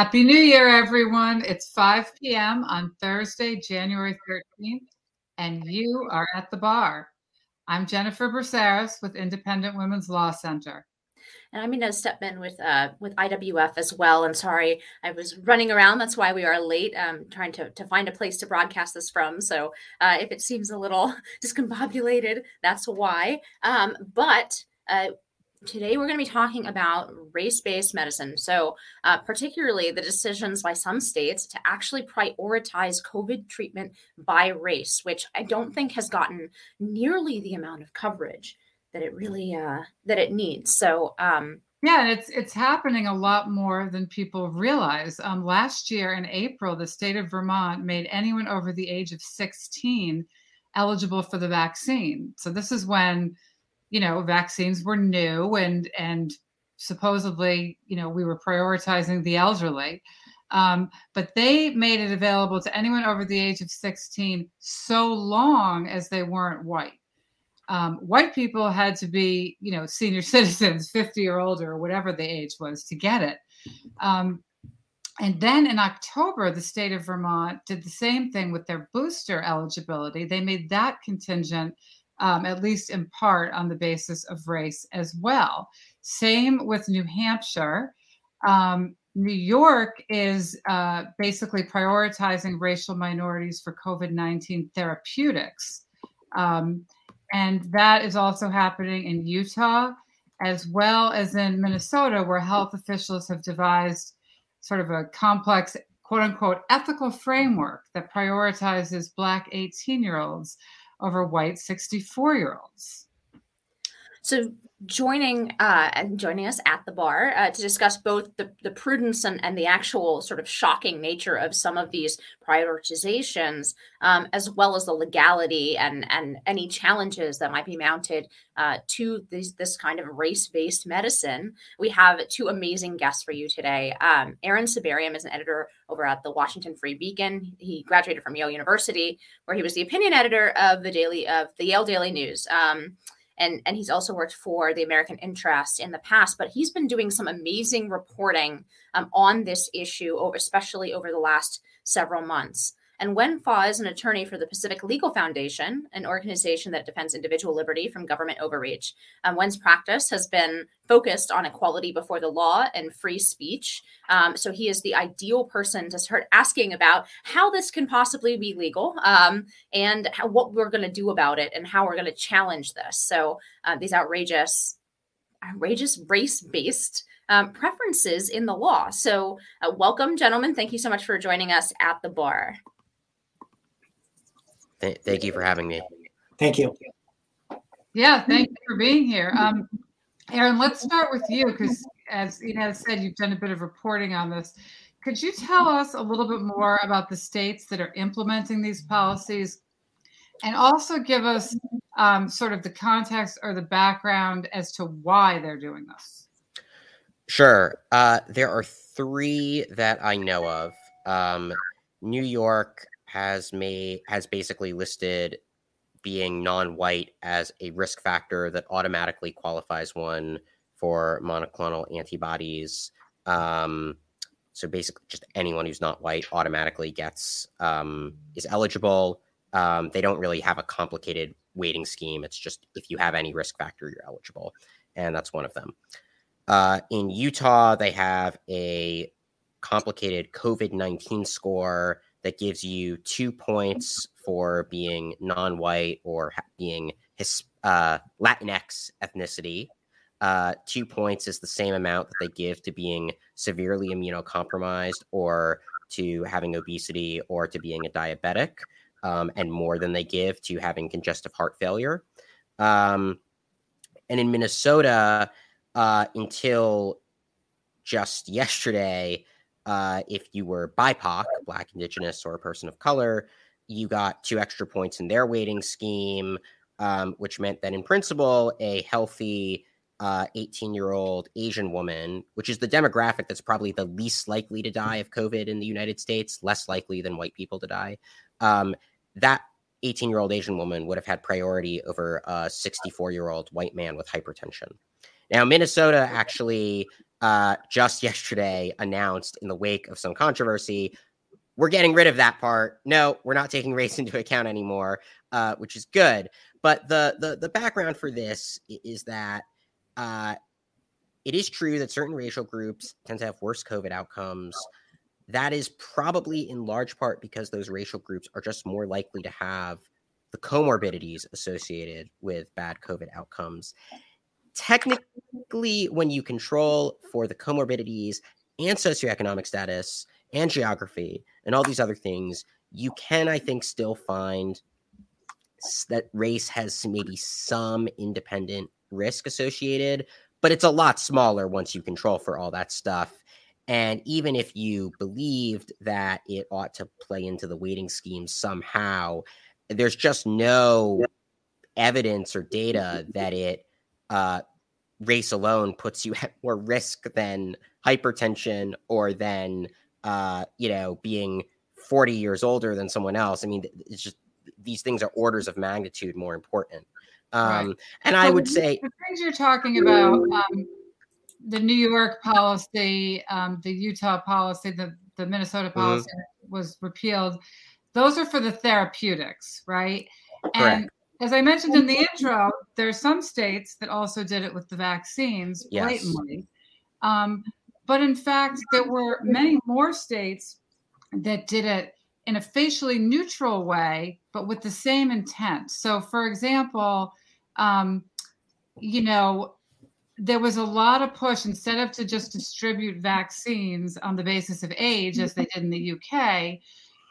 Happy New Year, everyone. It's 5 p.m. on Thursday, January 13th, and you are at the bar. I'm Jennifer Braceras with Independent Women's Law Center. And I'm Stepman with uh, with IWF as well. I'm sorry, I was running around. That's why we are late. Um, trying to to find a place to broadcast this from. So uh, if it seems a little discombobulated, that's why. Um, but uh, Today, we're going to be talking about race based medicine. So, uh, particularly the decisions by some states to actually prioritize COVID treatment by race, which I don't think has gotten nearly the amount of coverage that it really uh, that it needs. So, um, yeah, it's it's happening a lot more than people realize. Um, last year in April, the state of Vermont made anyone over the age of 16 eligible for the vaccine. So this is when you know vaccines were new and and supposedly you know we were prioritizing the elderly um, but they made it available to anyone over the age of 16 so long as they weren't white. Um, white people had to be you know senior citizens 50 or older or whatever the age was to get it. Um, and then in October, the state of Vermont did the same thing with their booster eligibility. They made that contingent um, at least in part on the basis of race as well. Same with New Hampshire. Um, New York is uh, basically prioritizing racial minorities for COVID 19 therapeutics. Um, and that is also happening in Utah, as well as in Minnesota, where health officials have devised sort of a complex, quote unquote, ethical framework that prioritizes Black 18 year olds over white 64 year olds. So joining uh, and joining us at the bar uh, to discuss both the, the prudence and, and the actual sort of shocking nature of some of these prioritizations, um, as well as the legality and, and any challenges that might be mounted uh, to this, this kind of race-based medicine. We have two amazing guests for you today. Um, Aaron Sibarium is an editor over at the Washington Free Beacon. He graduated from Yale University, where he was the opinion editor of the daily of the Yale Daily News. Um, and and he's also worked for the American Interest in the past. But he's been doing some amazing reporting um, on this issue, especially over the last several months. And Wen Fa is an attorney for the Pacific Legal Foundation, an organization that defends individual liberty from government overreach. Um, Wen's practice has been focused on equality before the law and free speech. Um, so he is the ideal person to start asking about how this can possibly be legal um, and how, what we're going to do about it and how we're going to challenge this. So uh, these outrageous, outrageous race-based um, preferences in the law. So, uh, welcome, gentlemen. Thank you so much for joining us at the bar. Th- thank you for having me. Thank you. Yeah, thank you for being here. Um, Aaron, let's start with you because, as Inez said, you've done a bit of reporting on this. Could you tell us a little bit more about the states that are implementing these policies and also give us um, sort of the context or the background as to why they're doing this? Sure. Uh, there are three that I know of um, New York, has made has basically listed being non-white as a risk factor that automatically qualifies one for monoclonal antibodies. Um, so basically, just anyone who's not white automatically gets um, is eligible. Um, they don't really have a complicated weighting scheme. It's just if you have any risk factor, you're eligible, and that's one of them. Uh, in Utah, they have a complicated COVID nineteen score that gives you two points for being non-white or being his, uh, Latinx ethnicity. Uh, two points is the same amount that they give to being severely immunocompromised or to having obesity or to being a diabetic, um, and more than they give to having congestive heart failure. Um, and in Minnesota, uh, until just yesterday, uh, if you were BIPOC, Black, Indigenous, or a person of color, you got two extra points in their weighting scheme, um, which meant that in principle, a healthy 18 uh, year old Asian woman, which is the demographic that's probably the least likely to die of COVID in the United States, less likely than white people to die, um, that 18 year old Asian woman would have had priority over a 64 year old white man with hypertension. Now, Minnesota actually uh, just yesterday announced in the wake of some controversy, we're getting rid of that part. No, we're not taking race into account anymore, uh, which is good. But the the the background for this is that uh, it is true that certain racial groups tend to have worse COVID outcomes. That is probably in large part because those racial groups are just more likely to have the comorbidities associated with bad COVID outcomes. Technically, when you control for the comorbidities and socioeconomic status and geography and all these other things, you can, I think, still find that race has maybe some independent risk associated, but it's a lot smaller once you control for all that stuff. And even if you believed that it ought to play into the weighting scheme somehow, there's just no evidence or data that it uh, race alone puts you at more risk than hypertension or than uh, you know being 40 years older than someone else. I mean, it's just these things are orders of magnitude more important. Um, right. And I would say the things you're talking about, um, the New York policy, um, the Utah policy, the, the Minnesota mm-hmm. policy mm-hmm. was repealed. Those are for the therapeutics, right? Correct. And as I mentioned in the intro, there are some states that also did it with the vaccines blatantly. Yes. Um, but in fact, there were many more states that did it in a facially neutral way, but with the same intent. So, for example, um, you know, there was a lot of push instead of to just distribute vaccines on the basis of age, as they did in the UK,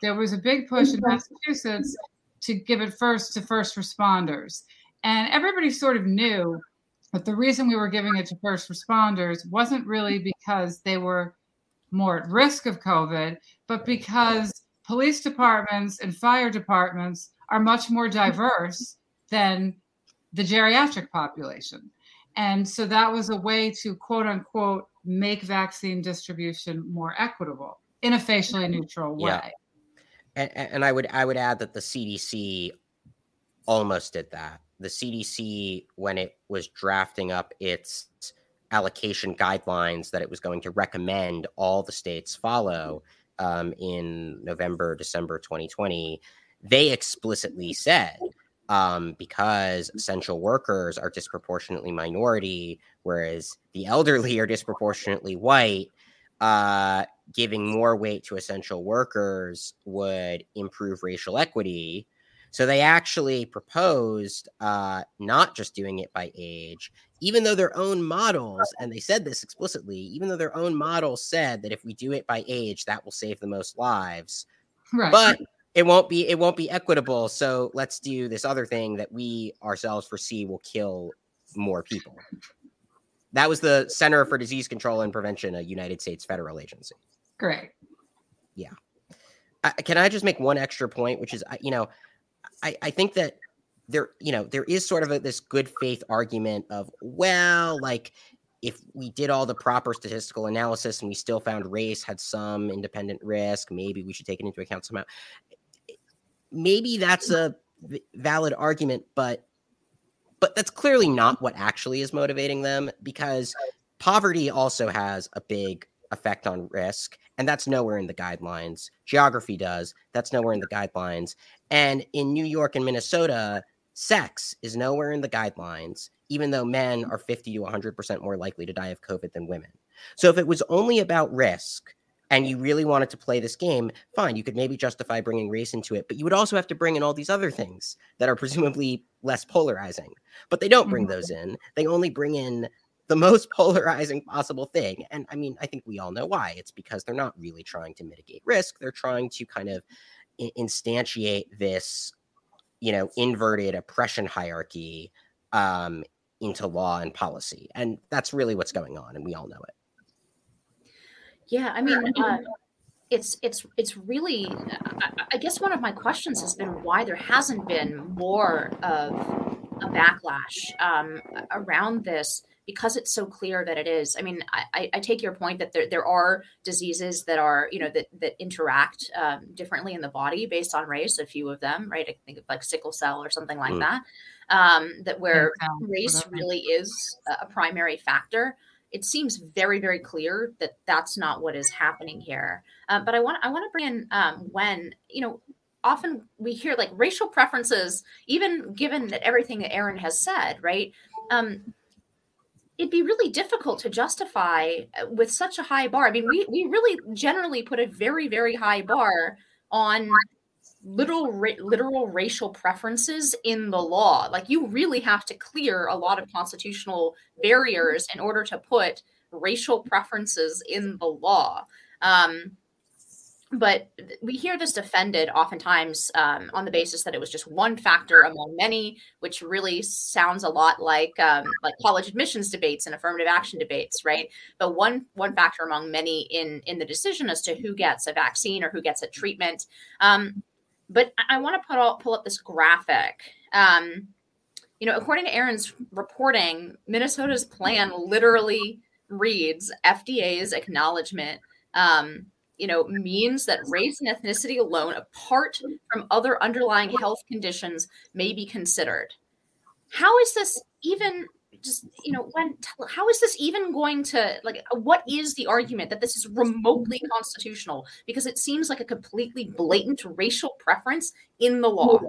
there was a big push in Massachusetts to give it first to first responders. And everybody sort of knew that the reason we were giving it to first responders wasn't really because they were more at risk of COVID, but because police departments and fire departments are much more diverse than the geriatric population. And so that was a way to quote unquote make vaccine distribution more equitable in a facially neutral way. Yeah. And, and I would I would add that the CDC almost did that. The CDC, when it was drafting up its allocation guidelines that it was going to recommend all the states follow um, in November, December 2020, they explicitly said um, because essential workers are disproportionately minority, whereas the elderly are disproportionately white, uh, giving more weight to essential workers would improve racial equity. So they actually proposed uh, not just doing it by age, even though their own models, and they said this explicitly, even though their own models said that if we do it by age, that will save the most lives. Right. But it won't be it won't be equitable. So let's do this other thing that we ourselves foresee will kill more people. That was the Center for Disease Control and Prevention, a United States federal agency. Great. Yeah. Uh, can I just make one extra point, which is, you know, I, I think that there, you know, there is sort of a, this good faith argument of, well, like if we did all the proper statistical analysis and we still found race had some independent risk, maybe we should take it into account somehow. Maybe that's a valid argument, but but that's clearly not what actually is motivating them because poverty also has a big effect on risk and that's nowhere in the guidelines. Geography does, that's nowhere in the guidelines. And in New York and Minnesota, sex is nowhere in the guidelines, even though men are 50 to 100% more likely to die of COVID than women. So if it was only about risk and you really wanted to play this game, fine, you could maybe justify bringing race into it, but you would also have to bring in all these other things that are presumably less polarizing. But they don't bring mm-hmm. those in. They only bring in the most polarizing possible thing. And I mean, I think we all know why. It's because they're not really trying to mitigate risk. They're trying to kind of instantiate this, you know, inverted oppression hierarchy um, into law and policy. And that's really what's going on. And we all know it. Yeah. I mean, uh, it's it's it's really I, I guess one of my questions has been why there hasn't been more of a backlash um, around this because it's so clear that it is. I mean, I, I take your point that there, there are diseases that are, you know, that, that interact um, differently in the body based on race, a few of them, right? I think of like sickle cell or something like mm. that, um, that where race really is a primary factor. it seems very very clear that that's not what is happening here. Uh, but I want I want to bring in um, Wen you know often we hear like racial preferences, even given that everything that Aaron has said, right? Um, it'd be really difficult to justify uh, with such a high bar. I mean, we we really generally put a very very high bar on literal literal racial preferences in the law. Like you really have to clear a lot of constitutional barriers in order to put racial preferences in the law. Um, but we hear this defended oftentimes um, on the basis that it was just one factor among many, which really sounds a lot like um, like college admissions debates and affirmative action debates, right? But one one factor among many in in the decision as to who gets a vaccine or who gets a treatment. Um, but I, want to put all, pull up this graphic. Um, you know, according to Aaron's reporting, Minnesota's plan literally reads FDA's acknowledgement. You know, means that race and ethnicity alone, apart from other underlying health conditions, may be considered. How is this even just you know Wen how is this even going to like what is the argument that this is remotely constitutional because it seems like a completely blatant racial preference in the law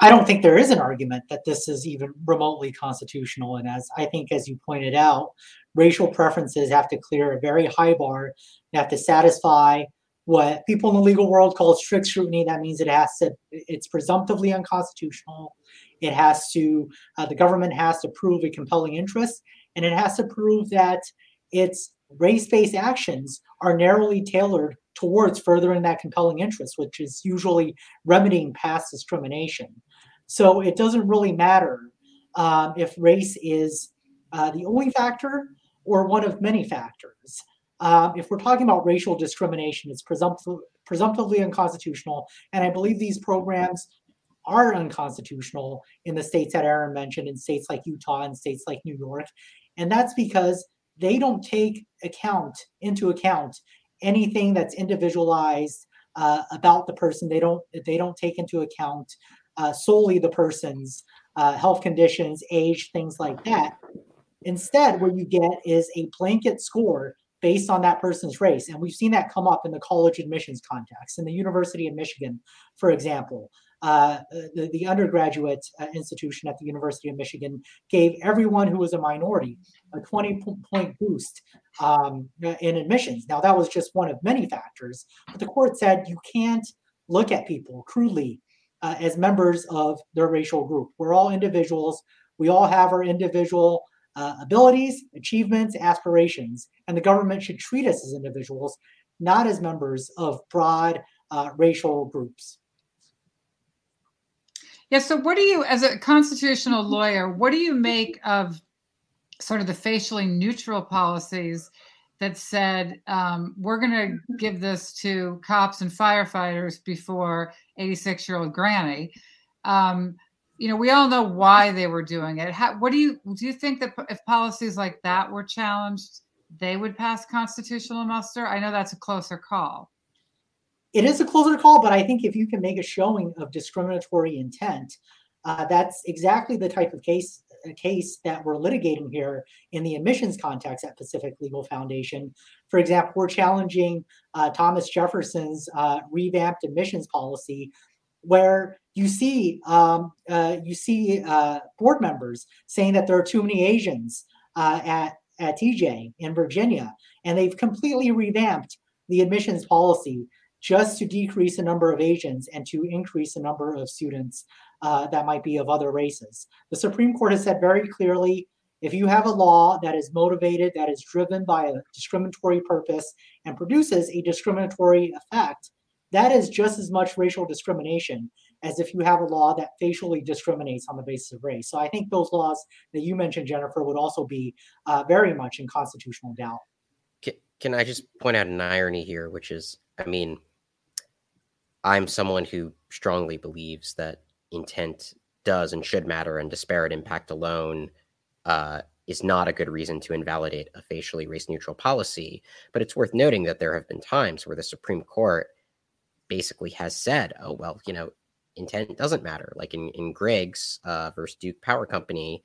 i don't think there is an argument that this is even remotely constitutional. And as i think as you pointed out racial preferences have to clear a very high bar. They have to satisfy what people in the legal world call strict scrutiny. That means it has to it's presumptively unconstitutional. It has to, uh, the government has to prove a compelling interest, and it has to prove that its race based actions are narrowly tailored towards furthering that compelling interest, which is usually remedying past discrimination. So it doesn't really matter um, if race is uh, the only factor or one of many factors. Um, if we're talking about racial discrimination, it's presumptively, unconstitutional. And I believe these programs are unconstitutional in the states that Aaron mentioned, in states like Utah and states like New York. And that's because they don't take account into account anything that's individualized uh, about the person. They don't they don't take into account uh, solely the person's uh, health conditions, age, things like that. Instead, what you get is a blanket score based on that person's race. And we've seen that come up in the college admissions context. In the University of Michigan, for example, uh, the, the, undergraduate uh, institution at the University of Michigan gave everyone who was a minority a 20 point boost um, in admissions. Now, that was just one of many factors, but the court said you can't look at people crudely uh, as members of their racial group. We're all individuals, we all have our individual uh, abilities, achievements, aspirations, and the government should treat us as individuals, not as members of broad uh, racial groups. Yeah. So, what do you, as a constitutional lawyer, what do you make of sort of the facially neutral policies that said um, we're going to give this to cops and firefighters before 86 year old granny? Um, you know, we all know why they were doing it. How, what do you do? You think that if policies like that were challenged, they would pass constitutional muster? I know that's a closer call it is a closer call, but I think if you can make a showing of discriminatory intent, uh, that's exactly the type of case case that we're litigating here in the admissions context at Pacific Legal Foundation. For example, we're challenging uh, Thomas Jefferson's uh, revamped admissions policy, where you see um, uh, you see uh, board members saying that there are too many Asians uh, at at TJ in Virginia, and they've completely revamped the admissions policy just to decrease the number of Asians and to increase the number of students uh, that might be of other races. The Supreme Court has said very clearly if you have a law that is motivated, that is driven by a discriminatory purpose, and produces a discriminatory effect, that is just as much racial discrimination as if you have a law that facially discriminates on the basis of race. So I think those laws that you mentioned, Jennifer, would also be uh, very much in constitutional doubt. Can, can I just point out an irony here, which is, I mean, I'm someone who strongly believes that intent does and should matter, and disparate impact alone uh, is not a good reason to invalidate a facially race neutral policy. But it's worth noting that there have been times where the Supreme Court basically has said, oh, well, you know, intent doesn't matter. Like in, in Griggs uh, versus Duke Power Company,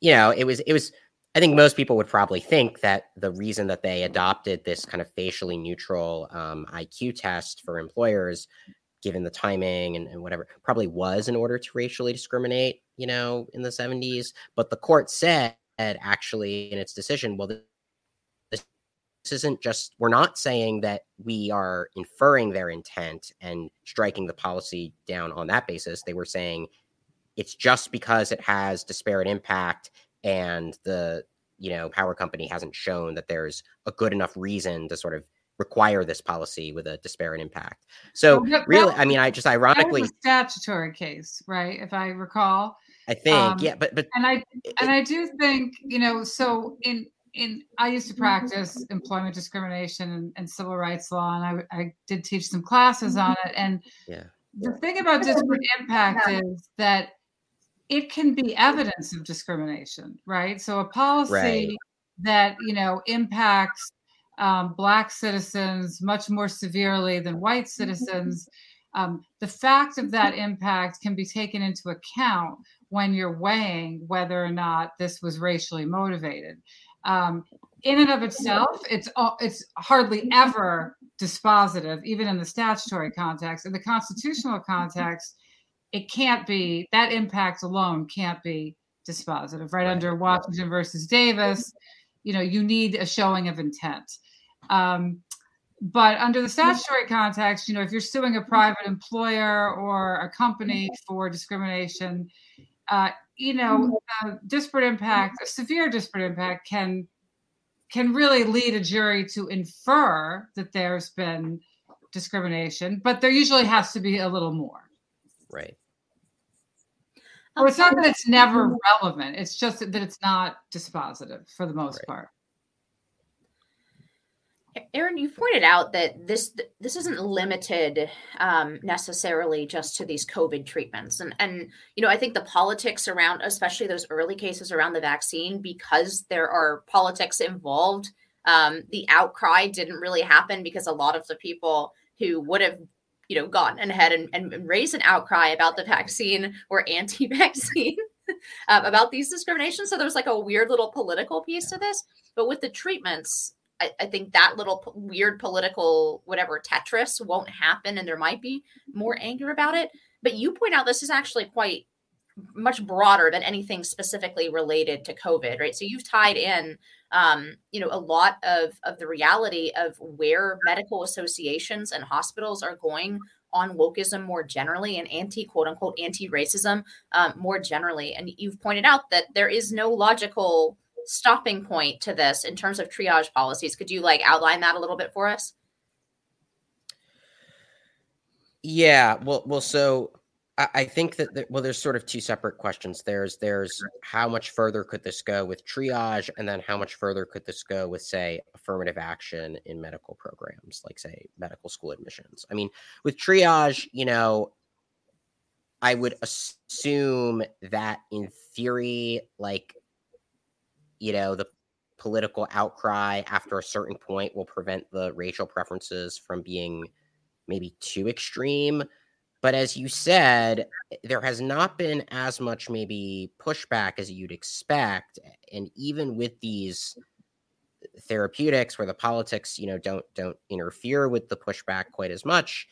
you know, it was, it was, I think most people would probably think that the reason that they adopted this kind of facially neutral um, IQ test for employers, given the timing and, and, whatever, probably was in order to racially discriminate, you know, in the 70s. But the court said actually in its decision, well, this isn't just, we're not saying that we are inferring their intent and striking the policy down on that basis. They were saying it's just because it has disparate impact and the you know power company hasn't shown that there's a good enough reason to sort of require this policy with a disparate impact. So well, really, I mean, I just ironically statutory case, right? If I recall, I think um, yeah, but but and I and I do think you know so in in I used to practice employment discrimination and, and civil rights law, and I I did teach some classes on it, and yeah. The thing about disparate impact is that it can be evidence of discrimination, right? So a policy right. that you know impacts um, black citizens much more severely than white citizens. Um, the fact of that impact can be taken into account when you're weighing whether or not this was racially motivated. Um, in and of itself, it's it's hardly ever dispositive, even in the statutory context. In the constitutional context, it can't be that impact alone can't be dispositive right, right. under washington versus davis you know you need a showing of intent. Um, but under the statutory context you know if you're suing a private employer or a company for discrimination uh, you know uh, disparate impact a severe disparate impact can can really lead a jury to infer that there's been discrimination but there usually has to be a little more right well, it's not that it's never relevant. It's just that it's not dispositive for the most right. part. Aaron, you pointed out that this this isn't limited um, necessarily just to these COVID treatments, and and you know I think the politics around, especially those early cases around the vaccine, because there are politics involved. Um, the outcry didn't really happen because a lot of the people who would have you know, gone ahead and, and raised an outcry about the vaccine or anti-vaccine um, about these discriminations. So there's like a weird little political piece to this. But with the treatments, I, I think that little weird political whatever Tetris won't happen, and there might be more anger about it. But you point out this is actually quite much broader than anything specifically related to COVID, right? So you've tied in um, you know, a lot of of the reality of where medical associations and hospitals are going on wokeism more generally and anti quote unquote anti racism um, more generally. And you've pointed out that there is no logical stopping point to this in terms of triage policies. Could you like outline that a little bit for us? Yeah, well, well, so I, think that, well, there's sort of two separate questions. There's there's how much further could this go with triage, and then how much further could this go with, say, affirmative action in medical programs, like say medical school admissions. I mean, with triage, you know, I would assume that in theory, like, you know, the political outcry after a certain point will prevent the racial preferences from being maybe too extreme but as you said, there has not been as much maybe pushback as you'd expect. And even with these therapeutics where the politics, you know, don't don't interfere with the pushback quite as much.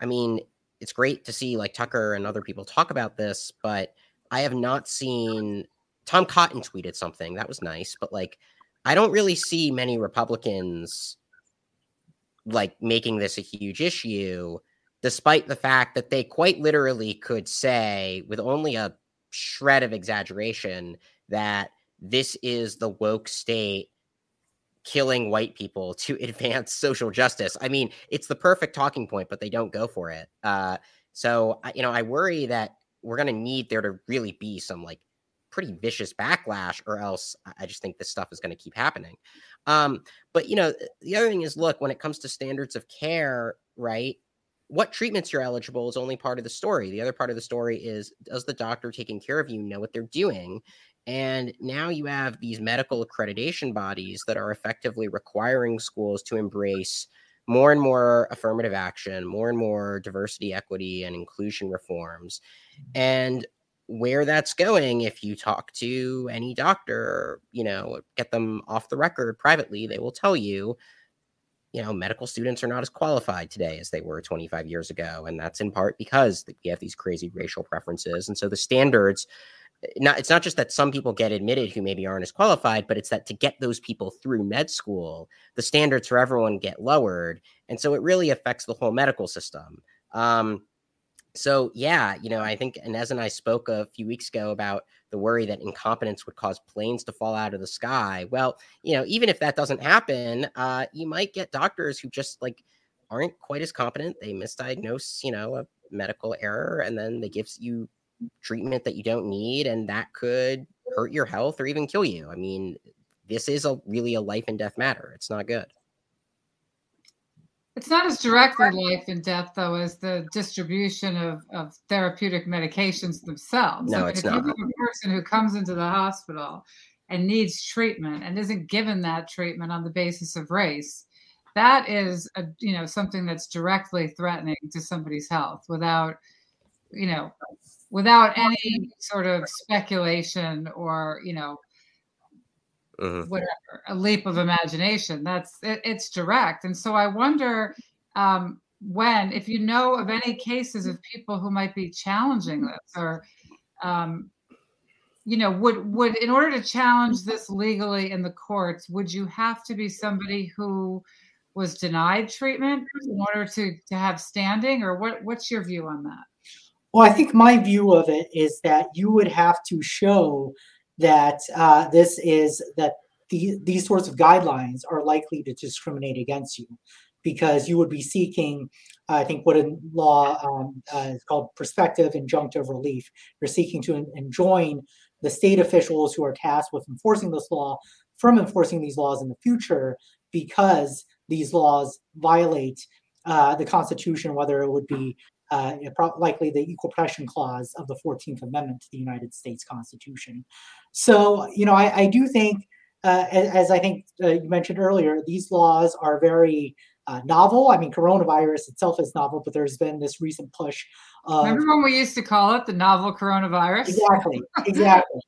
I mean, it's great to see like Tucker and other people talk about this, but I have not seen Tom Cotton tweeted something that was nice, but like I don't really see many Republicans like making this a huge issue despite the fact that they quite literally could say, with only a shred of exaggeration, that this is the woke state killing white people to advance social justice. I mean, it's the perfect talking point, but they don't go for it. Uh, so, you know, I worry that we're going to need there to really be some like pretty vicious backlash, or else I just think this stuff is going to keep happening. Um, but, you know, the other thing is look, when it comes to standards of care, right? What treatments you're eligible is only part of the story. The other part of the story is does the doctor taking care of you know what they're doing? And now you have these medical accreditation bodies that are effectively requiring schools to embrace more and more affirmative action, more and more diversity, equity, and inclusion reforms. And where that's going if you talk to any doctor you know get them off the record privately they will tell you you know medical students are not as qualified today as they were 25 years ago and that's in part because we have these crazy racial preferences and so the standards eh, not it's not just that some people get admitted who maybe aren't as qualified but it's that to get those people through med school the standards for everyone get lowered and so it really affects the whole medical system. Um, so yeah, you know, I think Inez and I spoke a few weeks ago about the worry that incompetence would cause planes to fall out of the sky. Well, you know, even if that doesn't happen, uh, you might get doctors who just like aren't quite as competent. They misdiagnose, you know, a medical error, and then they give you treatment that you don't need, and that could hurt your health or even kill you. I mean, this is a really a life and death matter. It's not good. It's not as directly life and death, though, as the distribution of, of therapeutic medications themselves. No, I mean, it's if not. you have a person who comes into the hospital and needs treatment and isn't given that treatment on the basis of race, that is, a, you know, something that's directly threatening to somebody's health without, you know, without any sort of speculation or, you know, Mhm. whatever a leap of imagination that's it, it's direct and so i wonder um, Wen if you know of any cases of people who might be challenging this or um, you know would would in order to challenge this legally in the courts would you have to be somebody who was denied treatment in order to to have standing or what what's your view on that Well, I think my view of it is that you would have to show that uh, this is that the, these sorts of guidelines are likely to discriminate against you because you would be seeking, I think, what in law um, uh, is called prospective injunctive relief. You're seeking to enjoin the state officials who are tasked with enforcing this law from enforcing these laws in the future because these laws violate uh, the Constitution, whether it would be uh, likely the equal protection clause of the 14th Amendment to the United States Constitution. So, you know, I, I do think, uh, as, as I think uh, you mentioned earlier, these laws are very uh, novel. I mean, coronavirus itself is novel, but there's been this recent push of remember when we used to call it the novel coronavirus exactly, exactly.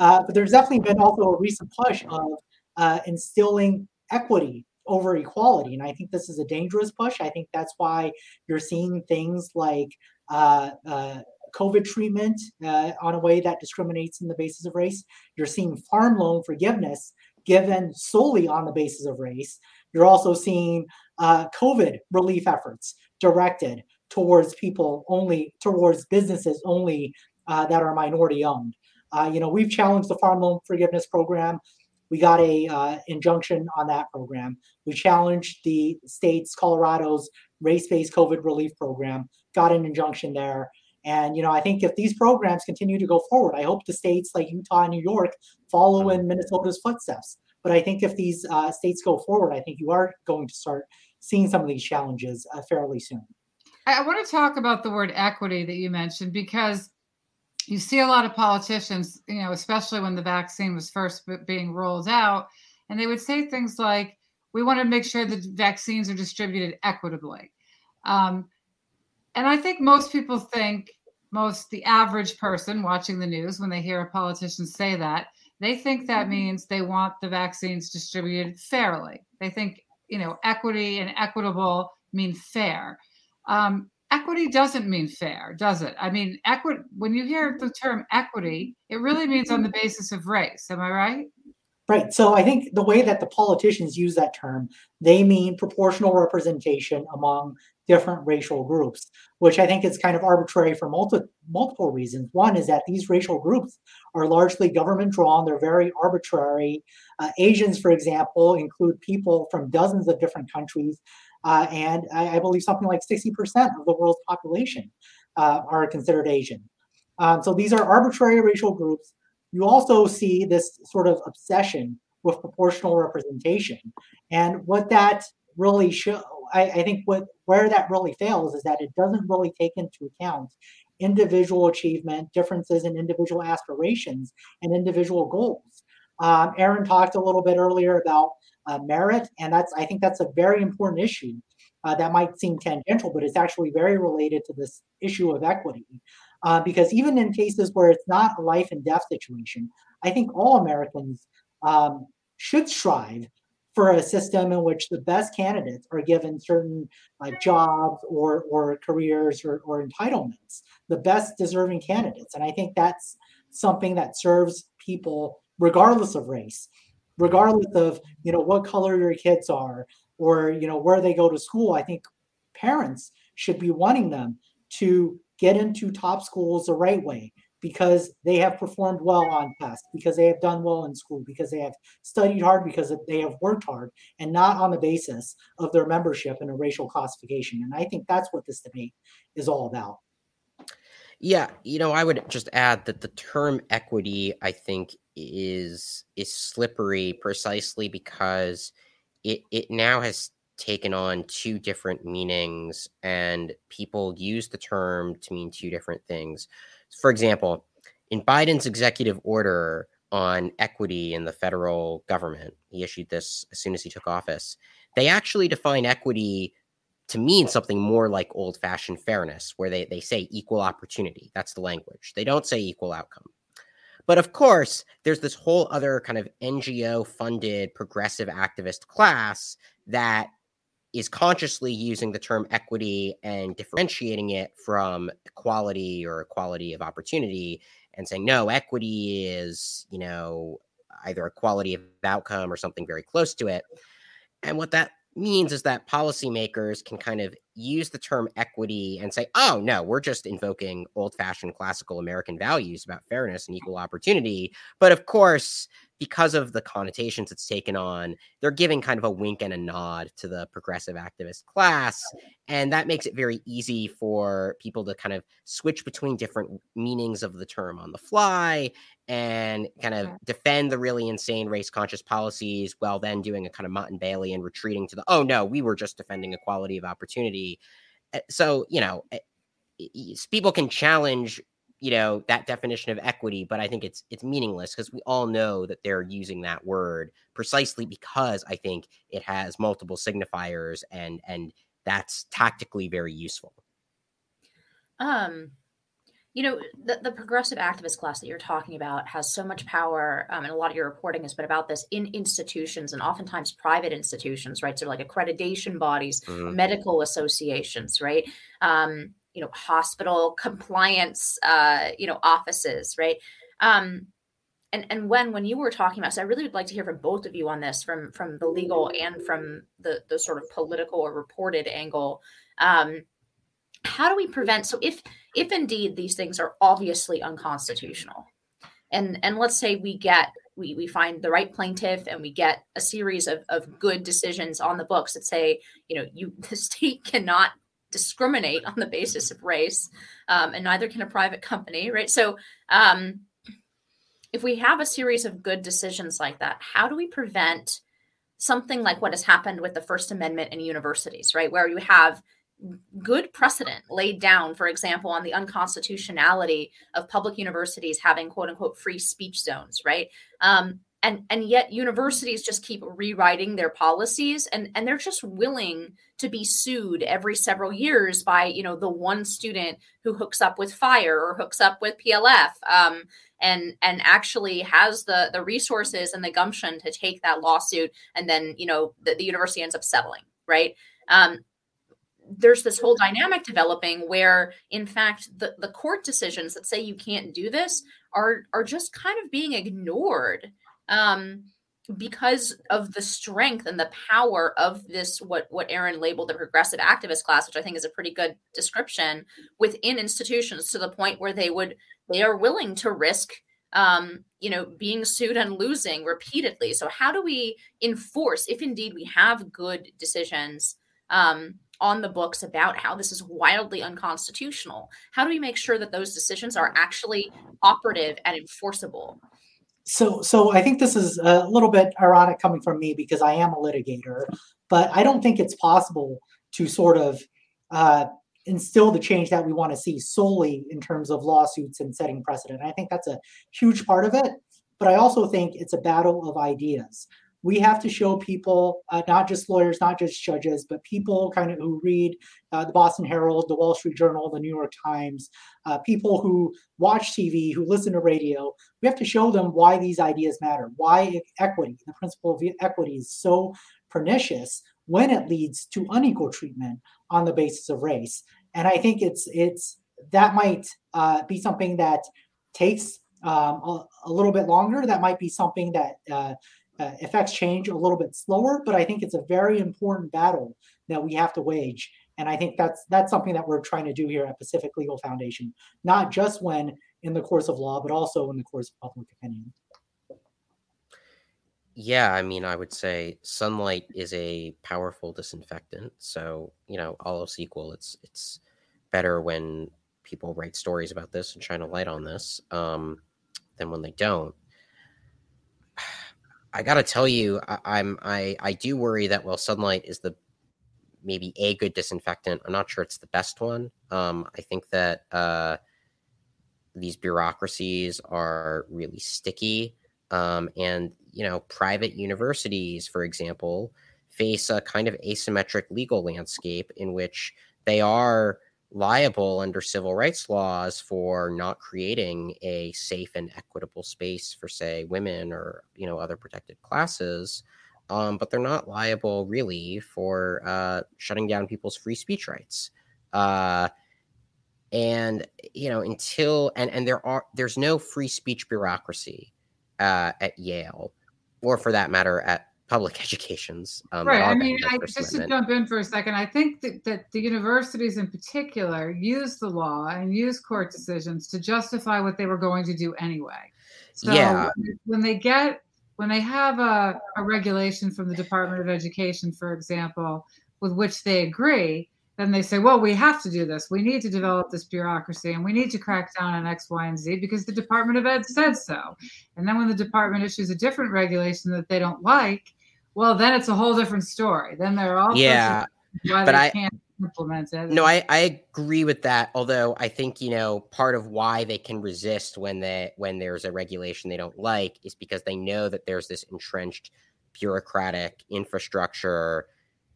Uh, but there's definitely been also a recent push of uh, instilling equity over equality, and I think this is a dangerous push. I think that's why you're seeing things like uh, uh, COVID treatment uh, on a way that discriminates on the basis of race. You're seeing farm loan forgiveness given solely on the basis of race. You're also seeing uh, COVID relief efforts directed towards people only, towards businesses only uh, that are minority owned. Uh, you know, we've challenged the farm loan forgiveness program. We got a uh, injunction on that program. We challenged the state's Colorado's race-based COVID relief program. Got an injunction there. And you know, I think if these programs continue to go forward, I hope the states like Utah and New York follow in Minnesota's footsteps. But I think if these uh, states go forward, I think you are going to start seeing some of these challenges uh, fairly soon. I, I want to talk about the word equity that you mentioned because you see a lot of politicians, you know, especially when the vaccine was first being rolled out, and they would say things like, "We want to make sure the vaccines are distributed equitably." Um, and I think most people think, most the average person watching the news, when they hear a politician say that, they think that means they want the vaccines distributed fairly. They think, you know, equity and equitable mean fair. Um, equity doesn't mean fair, does it? I mean, equity. When you hear the term equity, it really means on the basis of race. Am I right? Right. So I think the way that the politicians use that term, they mean proportional representation among different racial groups, which I think is kind of arbitrary for multi- multiple reasons. One is that these racial groups are largely government drawn, they're very arbitrary. Uh, Asians, for example, include people from dozens of different countries. Uh, and I, I, believe something like 60% of the world's population uh, are considered Asian. Um, so these are arbitrary racial groups you also see this sort of obsession with proportional representation. And what that really show, I, I, think what where that really fails is that it doesn't really take into account individual achievement, differences in individual aspirations, and individual goals. Um, Aaron talked a little bit earlier about uh, merit, and that's I think that's a very important issue. Uh, that might seem tangential, but it's actually very related to this issue of equity. Uh, because even in cases where it's not a life and death situation, I think all Americans um, should strive for a system in which the best candidates are given certain like jobs or or careers or, or entitlements the best deserving candidates and i think that's something that serves people regardless of race regardless of you know what color your kids are or you know where they go to school i think parents should be wanting them to get into top schools the right way because they have performed well on tests, because they have done well in school, because they have studied hard, because they have worked hard, and not on the basis of their membership in a racial classification. And I think that's what this debate is all about. Yeah, you know, I would just add that the term equity, I think, is is slippery precisely because it it now has taken on two different meanings and people use the term to mean two different things for example, in Biden's executive order on equity in the federal government, he issued this as soon as he took office. They actually define equity to mean something more like old fashioned fairness, where they, they say equal opportunity. That's the language. They don't say equal outcome. But of course, there's this whole other kind of NGO funded progressive activist class that is consciously using the term equity and differentiating it from equality or equality of opportunity and saying no equity is you know either equality of outcome or something very close to it. And what that means is that policymakers can kind of use the term equity and say, oh, no, we're just invoking old fashioned classical American values about fairness and equal opportunity. But of course, because of the connotations it's taken on, they're giving kind of a wink and a nod to the progressive activist class. And that makes it very easy for people to kind of switch between different meanings of the term on the fly and kind of defend the really insane race conscious policies while then doing a kind of and Bailey and retreating to the, oh no, we were just defending equality of opportunity. Eh, so, you know, eh, people can challenge you know that definition of equity but i think it's it's meaningless because we all know that they're using that word precisely because i think it has multiple signifiers and and that's tactically very useful. Um you know the, the progressive activist class that you're talking about has so much power um, and a lot of your reporting has been about this in institutions and oftentimes private institutions right? So like accreditation bodies mm-hmm. medical associations right? Um, you know hospital compliance uh, you know offices right? Um, and and when when you were talking about so i really would like to hear from both of you on this from from the legal and from the the sort of political or reported angle. Um, how do we prevent so if if indeed these things are obviously unconstitutional and and let's say we get we, we find the right plaintiff and we get a series of, of good decisions on the books that say you know you the state cannot discriminate on the basis of race, um, and neither can a private company, right? So, um, if we have a series of good decisions like that, how do we prevent something like what has happened with the First Amendment in universities, right? Where you have good precedent laid down, for example, on the unconstitutionality of public universities having quote unquote free speech zones, right? Um, and and yet universities just keep rewriting their policies and and they're just willing to be sued every several years by you know the one student who hooks up with fire or hooks up with plf um, and and actually has the the resources and the gumption to take that lawsuit and then you know the, the university ends up settling right? Um, there's this whole dynamic developing where in fact the, the court decisions that say you can't do this are are just kind of being ignored um, because of the strength and the power of this what what Aaron labeled the progressive activist class, which I think is a pretty good description within institutions to the point where they would they are willing to risk um, you know being sued and losing repeatedly. So how do we enforce if indeed we have good decisions um, on the books about how this is wildly unconstitutional? How do we make sure that those decisions are actually operative and enforceable? So so i think this is a little bit ironic coming from me because i am a litigator but i don't think it's possible to sort of uh, instill the change that we want to see solely in terms of lawsuits and setting precedent. I think that's a huge part of it but i also think it's a battle of ideas we have to show people, uh, not just lawyers, not just judges, but people kind of who read uh, the Boston Herald, the Wall Street Journal, the New York Times, uh, people who watch TV, who listen to radio. We have to show them why these ideas matter, why equity, the principle of equity, is so pernicious when it leads to unequal treatment on the basis of race. And I think it's it's that might uh, be something that takes um, a, a, little bit longer. That might be something that uh, affects change a little bit slower, but I think it's a very important battle that we have to wage. And I think that's that's something that we're trying to do here at Pacific Legal Foundation, not just when in the course of law, but also in the course of public opinion. Yeah, I mean, I would say sunlight is a powerful disinfectant. So, you know, all else equal, it's it's better when people write stories about this and shine a light on this um, than when they don't. I gotta tell you, I, am I I do worry that while sunlight is the maybe a good disinfectant, I'm not sure it's the best one. Um, I think that uh, these bureaucracies are really sticky, um, and you know, private universities, for example, face a kind of asymmetric legal landscape in which they are liable under civil rights laws for not creating a safe and equitable space for say women or you know other protected classes um, but they're not liable really for uh, shutting down people's free speech rights. Uh, and you know until and and there are there's no free speech bureaucracy uh, at yale or for that matter at public educations. Um, right. I mean, I, just to jump in for a second, I think that, that the universities in particular use the law and use court decisions to justify what they were going to do anyway. So yeah. when they get when they have a, a regulation from the Department of Education, for example, with which they agree, then they say, well, we have to do this. We need to develop this bureaucracy and we need to crack down on X, Y, and Z because the Department of Ed said so. And then when the department issues a different regulation that they don't like, well, then it's a whole different story. Then there are all yeah, but I can't implement it. No, I, I agree with that. Although I think you know part of why they can resist when they when there's a regulation they don't like is because they know that there's this entrenched bureaucratic infrastructure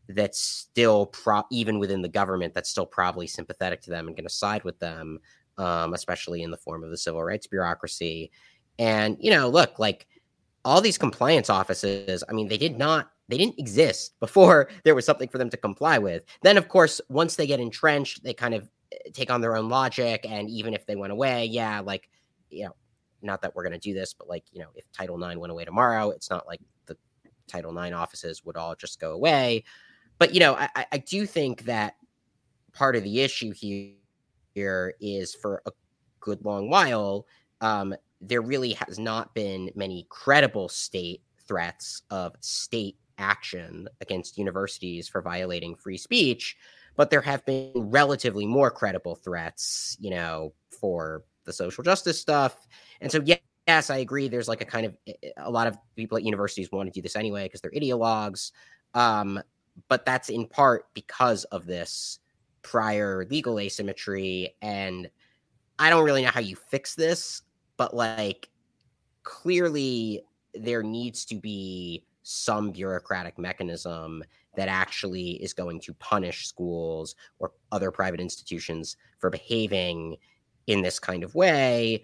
that's still pro even within the government that's still probably sympathetic to them and going to side with them, um, especially in the form of the civil rights bureaucracy. And you know, look like all these compliance offices, I mean, they did not they didn't exist before there was something for them to comply with. Then, of course, once they get entrenched, they kind of eh, take on their own logic. And even if they went away, yeah, like, you know, not that we're going to do this, but like, you know, if Title IX went away tomorrow, it's not like the Title IX offices would all just go away. But, you know, I, I do think that part of the issue here, here is for a good long while, um, there really has not been many credible state threats of state action against universities for violating free speech, but there have been relatively more credible threats, you know, for the social justice stuff. And so, yes, I agree. There's like a kind of eh, eh, a lot of people at universities want to do this anyway because they're ideologues. Um, but that's in part because of this prior legal asymmetry. And I don't really know how you fix this but like clearly there needs to be some bureaucratic mechanism that actually is going to punish schools or other private institutions for behaving in this kind of way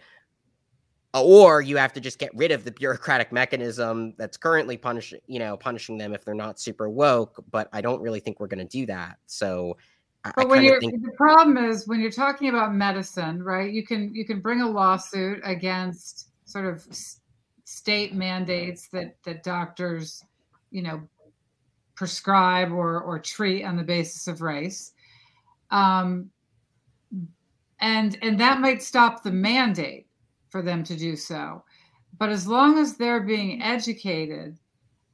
or you have to just get rid of the bureaucratic mechanism that's currently punishing you know punishing them if they're not super woke but i don't really think we're going to do that so but when you're think... the problem is when you're talking about medicine, right? You can you can bring a lawsuit against sort of state mandates that that doctors, you know, prescribe or or treat on the basis of race. Um, and and that might stop the mandate for them to do so. But as long as they're being educated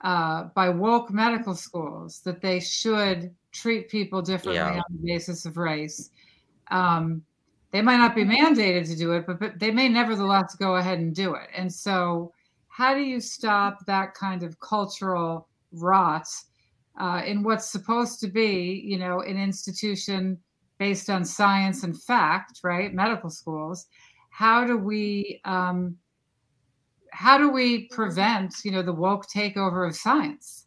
uh, by woke medical schools that they should treat people differently yeah. on the basis of race. Um, they might not be mandated to do it, but, but they may nevertheless go ahead and do it. And so, how do you stop that kind of cultural rot uh, in what's supposed to be, you know, an institution based on science and fact, right? Medical schools. How do we um, how do we prevent you know the woke takeover of science?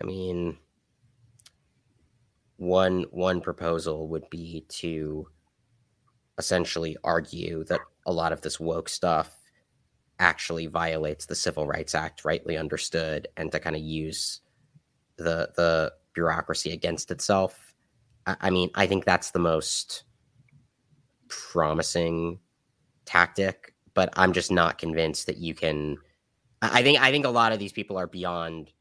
I mean one one proposal would be to essentially argue that a lot of this woke stuff actually violates the civil rights act rightly understood and to kind of use the the bureaucracy against itself. I, I mean i think that's the most promising tactic but i'm just not convinced that you can i think i think a lot of these people are beyond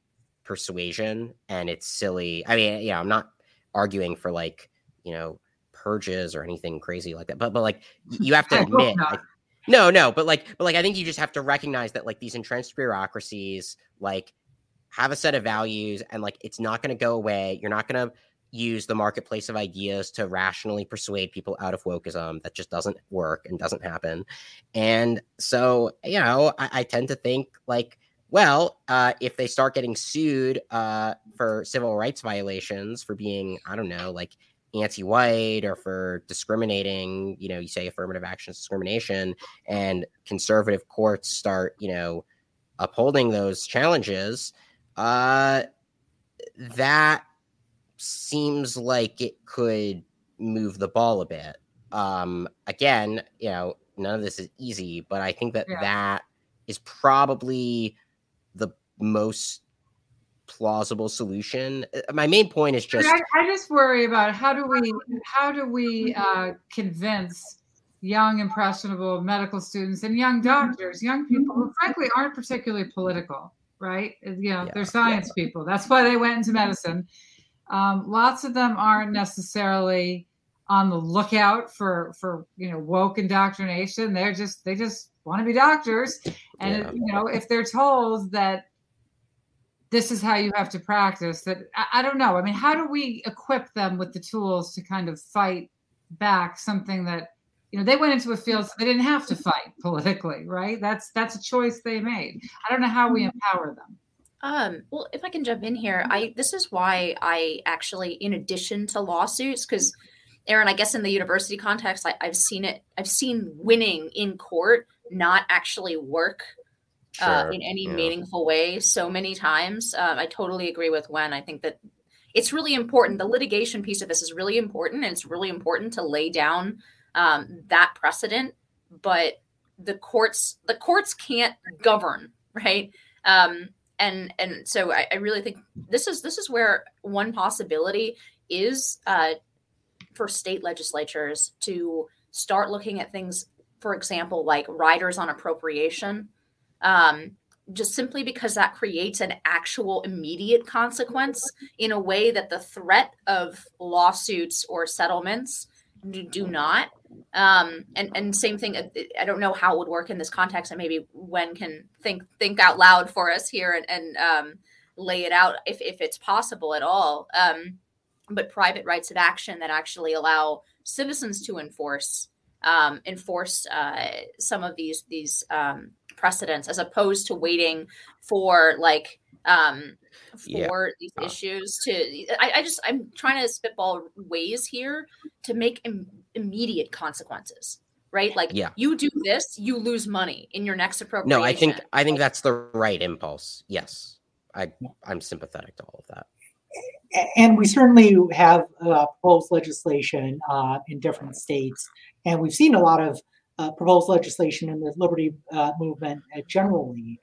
persuasion and it's silly. I mean yeah i'm not arguing for like you know purges or anything crazy like that but but like you have to admit like, no no but like but like i think you just have to recognize that like these entrenched bureaucracies like have a set of values and like it's not going to go away. You're not going to use the marketplace of ideas to rationally persuade people out of wokeism. That just doesn't work and doesn't happen. And so you know i, I tend to think like well, uh, if they start getting sued uh, for civil rights violations for being, I don't know, like anti-white or for discriminating, you know, you say affirmative action discrimination, and conservative courts start, you know, upholding those challenges, uh, that seems like it could move the ball a bit. Um, again, you know, none of this is easy, but I think that yeah. that is probably the most plausible solution. Uh, my main point is just I, I just worry about how do we how do we uh, convince young impressionable medical students and young doctors, young people who frankly aren't particularly political, right? Uh, you know, yeah, they're science yeah. people. That's why they went into medicine. Um, lots of them aren't necessarily on the lookout for for you know woke indoctrination. They're just they just want to be doctors, and yeah. you know if they're told that this is how you have to practice that I, I, don't know i mean how do we equip them with the tools to kind of fight back something that you know they went into a field so they didn't have to fight politically right that's that's a choice they made i don't know how we mm-hmm. empower them um, well if i can jump in here i this is why i actually in addition to lawsuits because aaron i guess in the university context I, i've seen it i've seen winning in court not actually work uh, sure. uh, in any yeah. meaningful way so many times. Um, I totally agree with Wen. I think that it's really important. The litigation piece of this is really important, and it's really important to lay down um, that precedent. But the courts, the courts can't govern, right? Um, and and so I, I, really think this is this is where one possibility is uh, for state legislatures to start looking at things, for example, like riders on appropriation um, just simply because that creates an actual immediate consequence in a way that the threat of lawsuits or settlements do not. Um, and and same thing. Uh, I don't know how it would work in this context, and maybe Wen can think think out loud for us here and, and um, lay it out if if it's possible at all. Um, but private rights of action that actually allow citizens to enforce um, enforce uh, some of these these um, precedents as opposed to waiting for like um for yeah. these uh, issues to I, I, just i'm trying to spitball ways here to make Im- immediate consequences right? Like yeah. you do this you lose money in your next appropriation no i think i think that's the right impulse yes. I i'm sympathetic to all of that. And we certainly have uh, proposed legislation uh, in different states and we've seen a lot of uh, proposed legislation in the liberty uh, movement generally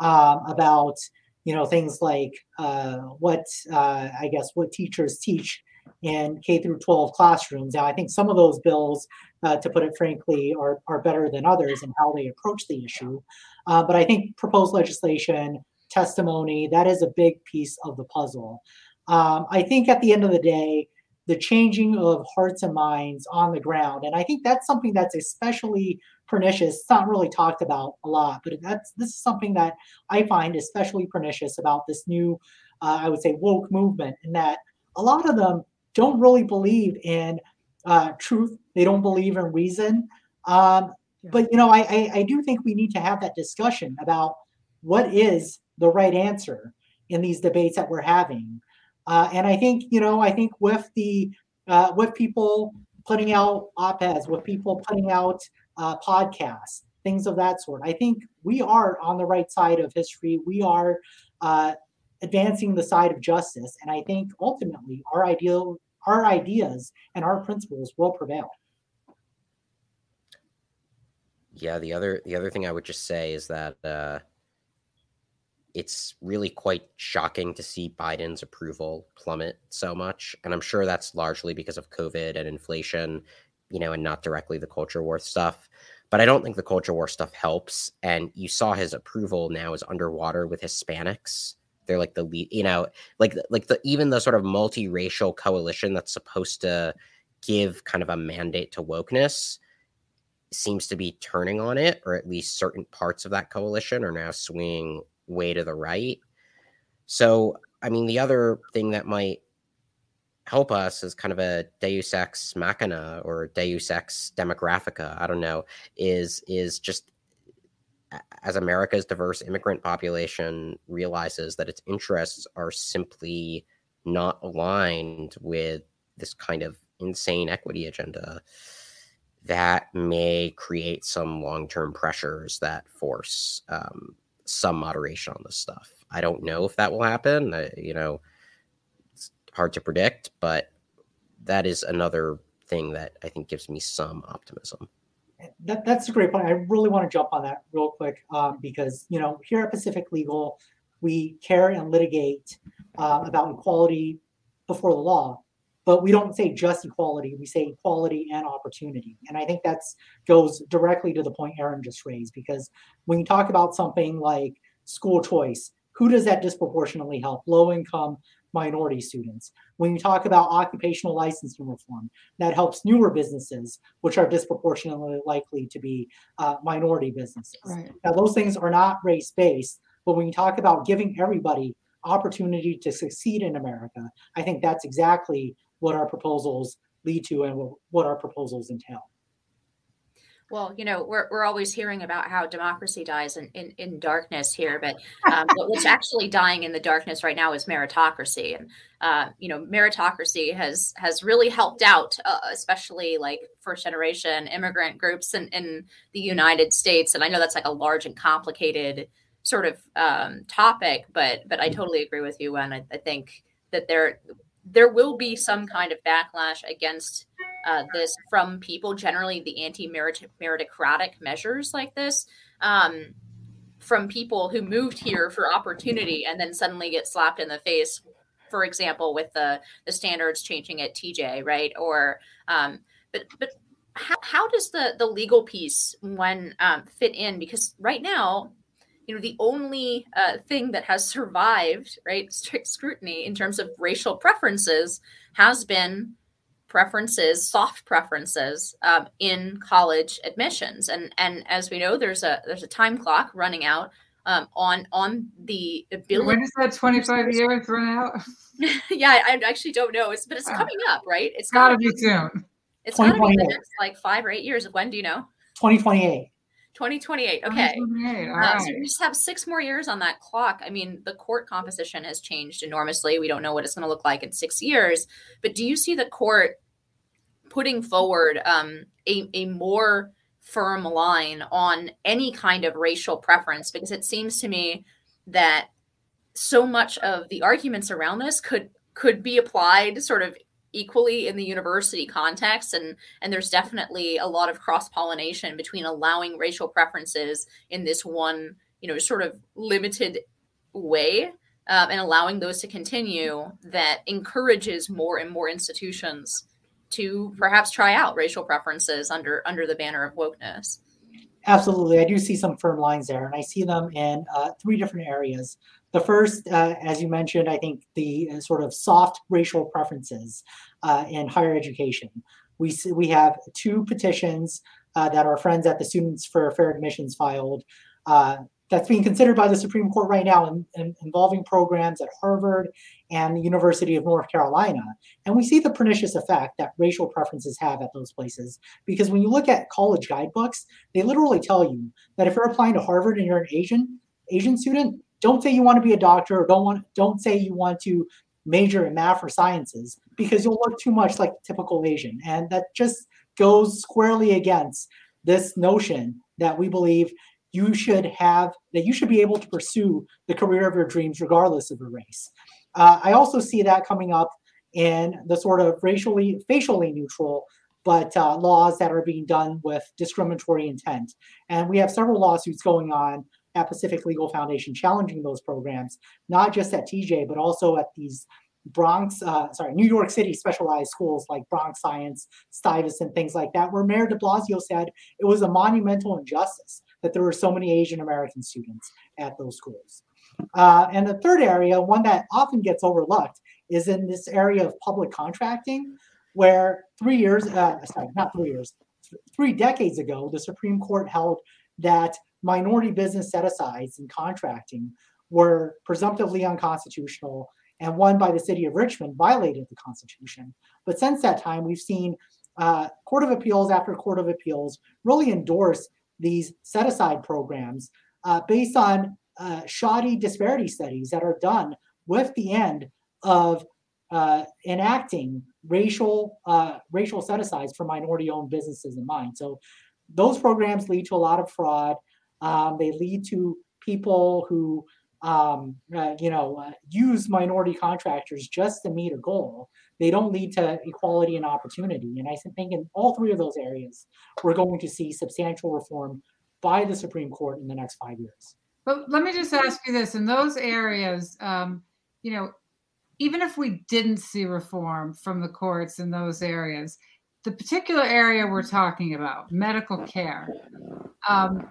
um, about you know things like uh, what uh, I guess what teachers teach in K through 12 classrooms. Now I think some of those bills, uh, to put it frankly, are are better than others in how they approach the issue. Uh, but I think proposed legislation, testimony, that is a big piece of the puzzle. Um, I think at the end of the day, the changing of hearts and minds on the ground. And I think that's something that's especially pernicious. It's not really talked about a lot, but that's this is something that I find especially pernicious about this new, uh, I would say, woke movement, in that a lot of them don't really believe in uh, truth. They don't believe in reason. Um, but you know, I, I I do think we need to have that discussion about what is the right answer in these debates that we're having. Uh, and I think, you know, I think with the uh, with people putting out op-eds, with people putting out uh, podcasts, things of that sort. I think we are on the right side of history. We are uh, advancing the side of justice, and I think ultimately our ideal, our ideas, and our principles will prevail. Yeah, the other the other thing I would just say is that uh, it's really quite shocking to see Biden's approval plummet so much, and I'm sure that's largely because of COVID and inflation, you know, and not directly the culture war stuff. But I don't think the culture war stuff helps. And you saw his approval now is underwater with Hispanics. They're like the lead, you know, like like the even the sort of multiracial coalition that's supposed to give kind of a mandate to wokeness seems to be turning on it, or at least certain parts of that coalition are now swinging way to the right. So, I mean, the other thing that might help us is kind of a deus ex machina or deus ex demographica i don't know is is just as america's diverse immigrant population realizes that its interests are simply not aligned with this kind of insane equity agenda that may create some long-term pressures that force um, some moderation on this stuff. I don't know if that will happen. I, you know hard to predict, but that is another thing that I think gives me some optimism. That, that's a great point. I really want to jump on that real quick um, because you know here at Pacific Legal, we care and litigate uh, about equality before the law, but we don't say just equality. We say equality and opportunity, and I think that's goes directly to the point Aaron just raised because when you talk about something like school choice, who does that disproportionately help? Low income, minority students. When you talk about occupational licensing reform, that helps newer businesses, which are disproportionately likely to be uh, minority businesses. Right. Now, those things are not race based, but when you talk about giving everybody opportunity to succeed in America, I think that's exactly what our proposals lead to and what our proposals entail. Well, you know, we're, we're always hearing about how democracy dies in, in, in darkness here, but, um, but what's actually dying in the darkness right now is meritocracy. And, uh, you know, meritocracy has has really helped out, uh, especially like first generation immigrant groups in, in the United States. And I know that's like a large and complicated sort of um, topic, but but I totally agree with you, and I, I think that there there will be some kind of backlash against uh, this from people, generally the anti meritocratic measures like this, um, from people who moved here for opportunity and then suddenly get slapped in the face. For example, with the the standards changing at TJ, right? Or, um, but but how, how does the the legal piece Wen um, fit in? Because right now, you know, the only uh, thing that has survived, right, strict scrutiny in terms of racial preferences has been preferences, soft preferences um, in college admissions. And and as we know, there's a there's a time clock running out um, on on the ability. When does that 25 years run out? yeah, I, actually don't know. It's but it's coming up, right? It's got to be soon. It's got to be the next like five or eight years. Wen do you know? 2028. 2028. Okay. 2028. Uh, right. So we just have six more years on that clock. I mean, the court composition has changed enormously. We don't know what it's going to look like in six years. But do you see the court putting forward um, a, a more firm line on any kind of racial preference? Because it seems to me that so much of the arguments around this could could be applied sort of equally in the university context and and there's definitely a lot of cross pollination between allowing racial preferences in this one you know sort of limited way um, and allowing those to continue that encourages more and more institutions to perhaps try out racial preferences under under the banner of wokeness. Absolutely. I do see some firm lines there and i see them in uh, three different areas the first, uh, as you mentioned, I think the uh, sort of soft racial preferences uh, in higher education. We we have two petitions uh, that our friends at the Students for Fair Admissions filed. Uh, that's being considered by the Supreme Court right now, in, in, involving programs at Harvard and the University of North Carolina. And we see the pernicious effect that racial preferences have at those places. Because when you look at college guidebooks, they literally tell you that if you're applying to Harvard and you're an Asian Asian student, don't say you want to be a doctor or don't want don't say you want to major in math or sciences because you'll look too much like typical Asian. And that just goes squarely against this notion that we believe you should have that you should be able to pursue the career of your dreams regardless of your race. Uh, I also see that coming up in the sort of racially facially neutral but uh, laws that are being done with discriminatory intent. And we have several lawsuits going on at Pacific Legal Foundation challenging those programs, not just at TJ, but also at these Bronx, uh, sorry, New York City specialized schools like Bronx Science, Stuyvesant, things like that, where Mayor de Blasio said it was a monumental injustice that there were so many Asian American students at those schools. Uh, and the third area, one that often gets overlooked, is in this area of public contracting, where three years, uh, sorry, not three years, th- three decades ago, the Supreme Court held that minority business set asides in contracting were presumptively unconstitutional and one by the city of Richmond violated the Constitution. But since that time, we've seen uh, Court of Appeals after Court of Appeals really endorse these set aside programs uh, based on uh, shoddy disparity studies that are done with the end of uh, enacting racial uh, racial set asides for minority owned businesses in mind. So those programs lead to a lot of fraud. Um, they lead to people who um, uh, you know, uh, use minority contractors just to meet a goal. They don't lead to equality and opportunity. And I think in all three of those areas, we're going to see substantial reform by the Supreme Court in the next five years. But let me just ask you this: in those areas, um, you know, even if we didn't see reform from the courts in those areas, the particular area we're talking about, medical care, um,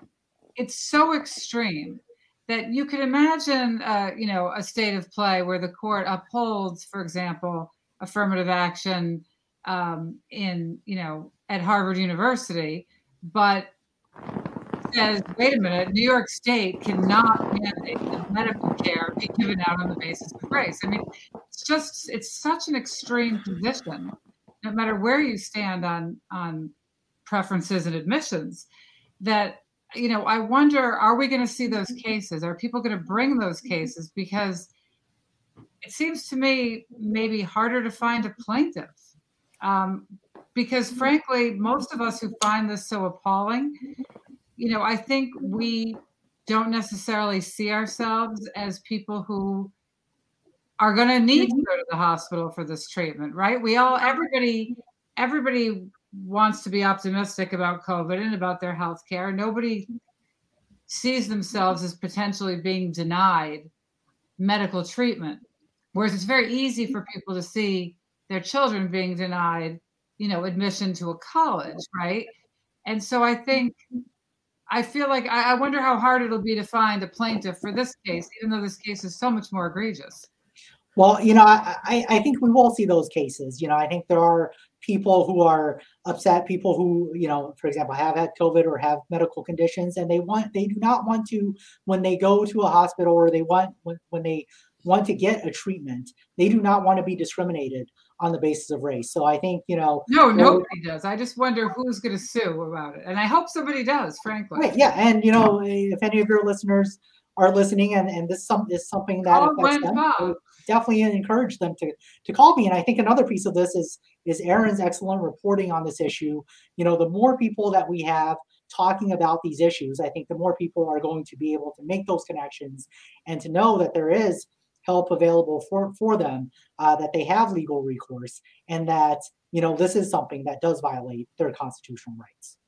it's so extreme that you could imagine, uh, you know, a state of play where the court upholds, for example, affirmative action um, in, you know, at Harvard University, but says, wait a minute, New York State cannot mandate medical care be given out on the basis of race. I mean, it's just, it's such an extreme position, no matter where you stand on on preferences and admissions, that you know, I wonder, are we going to see those mm-hmm. cases? Are people going to bring those mm-hmm. cases? Because it seems to me maybe harder to find a plaintiff. Um, because mm-hmm. frankly, most of us who find this so appalling, you know, I think we don't necessarily see ourselves as people who are going to need to go to the hospital for this treatment, right? We all, everybody, everybody wants to be optimistic about COVID and about their health care. Nobody sees themselves as potentially being denied medical treatment. Whereas it's very easy for people to see their children being denied, you know, admission to a college, right? And so I think I feel like I, wonder how hard it'll be to find a plaintiff for this case, even though this case is so much more egregious. Well, you know, I, I think we will see those cases. You know, I think there are people who are upset, people who, you know, for example, have had COVID or have medical conditions, and they want, they do not want to, when they go to a hospital or they want, when, when they want to get a treatment, they do not want to be discriminated on the basis of race. So I think, you know, no, nobody does. I just wonder who's going to sue about it. And I hope somebody does, frankly. Right. Yeah. And, you know, if any of your listeners are listening and, and this some, is something that affects them, definitely encourage them to to call me. And I think another piece of this is is Aaron's excellent reporting on this issue. You know, the more people that we have talking about these issues, I think the more people are going to be able to make those connections and to know that there is help available for for them, uh, that they have legal recourse, and that you know this is something that does violate their constitutional rights.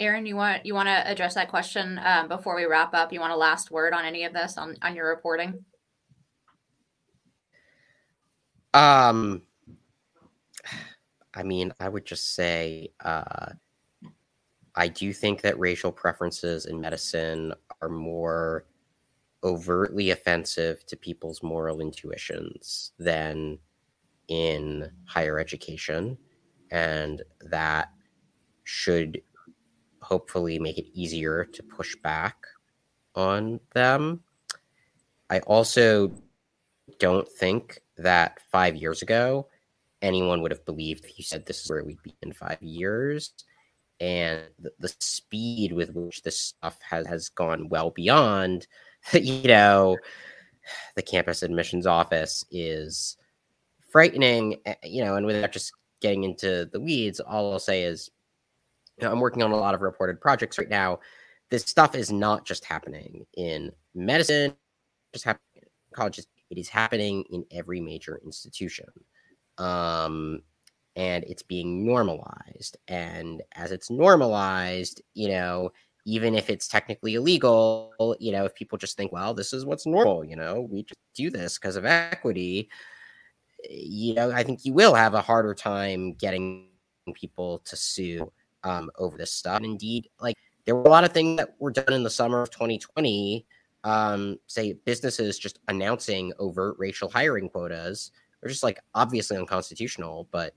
Aaron, you want you want to address that question um, before we wrap up? You want a last word on any of this on on your reporting? Um, I mean, I would just say uh, I do think that racial preferences in medicine are more overtly offensive to people's moral intuitions than in higher education, and that should hopefully make it easier to push back on them. I also don't think that five years ago anyone would have believed you said this is where we'd be in five years. And the, the speed with which this stuff has, has gone well beyond, you know, the campus admissions office is frightening, you know, and without just getting into the weeds, all I'll say is I'm working on a lot of reported projects right now. This stuff is not just happening in medicine, just happening in colleges. It is happening in every major institution. Um, and it's being normalized. And as it's normalized, you know, even if it's technically illegal, you know, if people just think, well, this is what's normal, you know, we just do this because of equity, you know, I think you will have a harder time getting people to sue um, over this stuff. And indeed, like there were a lot of things that were done in the summer of 2020. Um, say businesses just announcing overt racial hiring quotas. They're just like obviously unconstitutional, but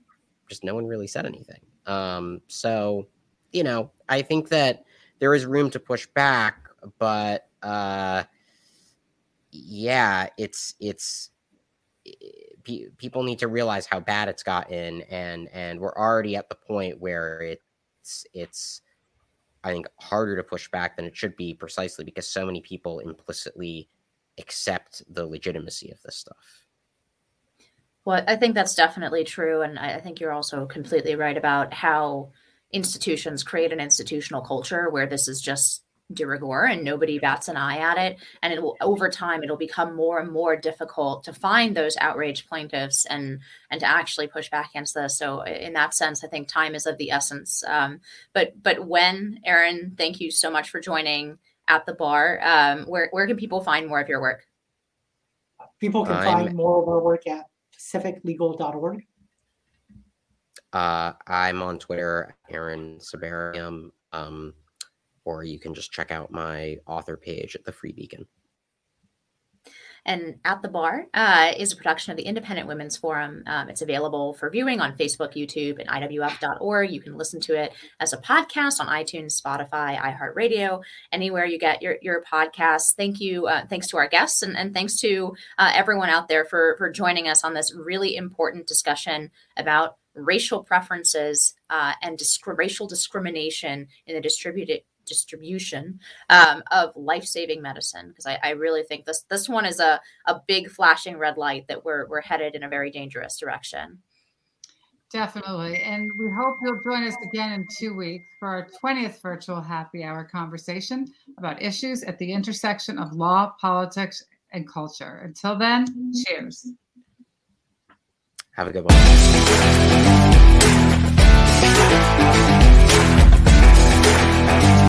just no one really said anything. Um, so, you know, I think that there is room to push back, but uh, yeah, it's it's people need to realize how bad it's gotten, and and we're already at the point where it's it's I think harder to push back than it should be, precisely because so many people implicitly accept the legitimacy of this stuff. Well, I think that's definitely true. And I think you're also completely right about how institutions create an institutional culture where this is just de rigueur and nobody bats an eye at it. And it will over time it'll become more and more difficult to find those outraged plaintiffs and and to actually push back against this. So in that sense, I think time is of the essence. Um, but but Wen Aaron, thank you so much for joining at the bar. Um, where where can people find more of your work? People can I'm, find more of our work at pacificlegal.org? Uh, I'm on Twitter, Aaron Sibarium, um, or you can just check out my author page at the Free Beacon. And At the Bar uh, is a production of the Independent Women's Forum. Um, it's available for viewing on Facebook, YouTube, and IWF.org. You can listen to it as a podcast on iTunes, Spotify, iHeartRadio, anywhere you get your, your podcasts. Thank you. Uh, thanks to our guests and, and thanks to uh, everyone out there for, for joining us on this really important discussion about racial preferences uh, and disc- racial discrimination in the distributed distribution um, of life-saving medicine because I, I, really think this this one is a, a big flashing red light that we're we're headed in a very dangerous direction. Definitely. And we hope you'll join us again in two weeks for our 20th virtual happy hour conversation about issues at the intersection of law, politics, and culture. Until then, cheers. Have a good one.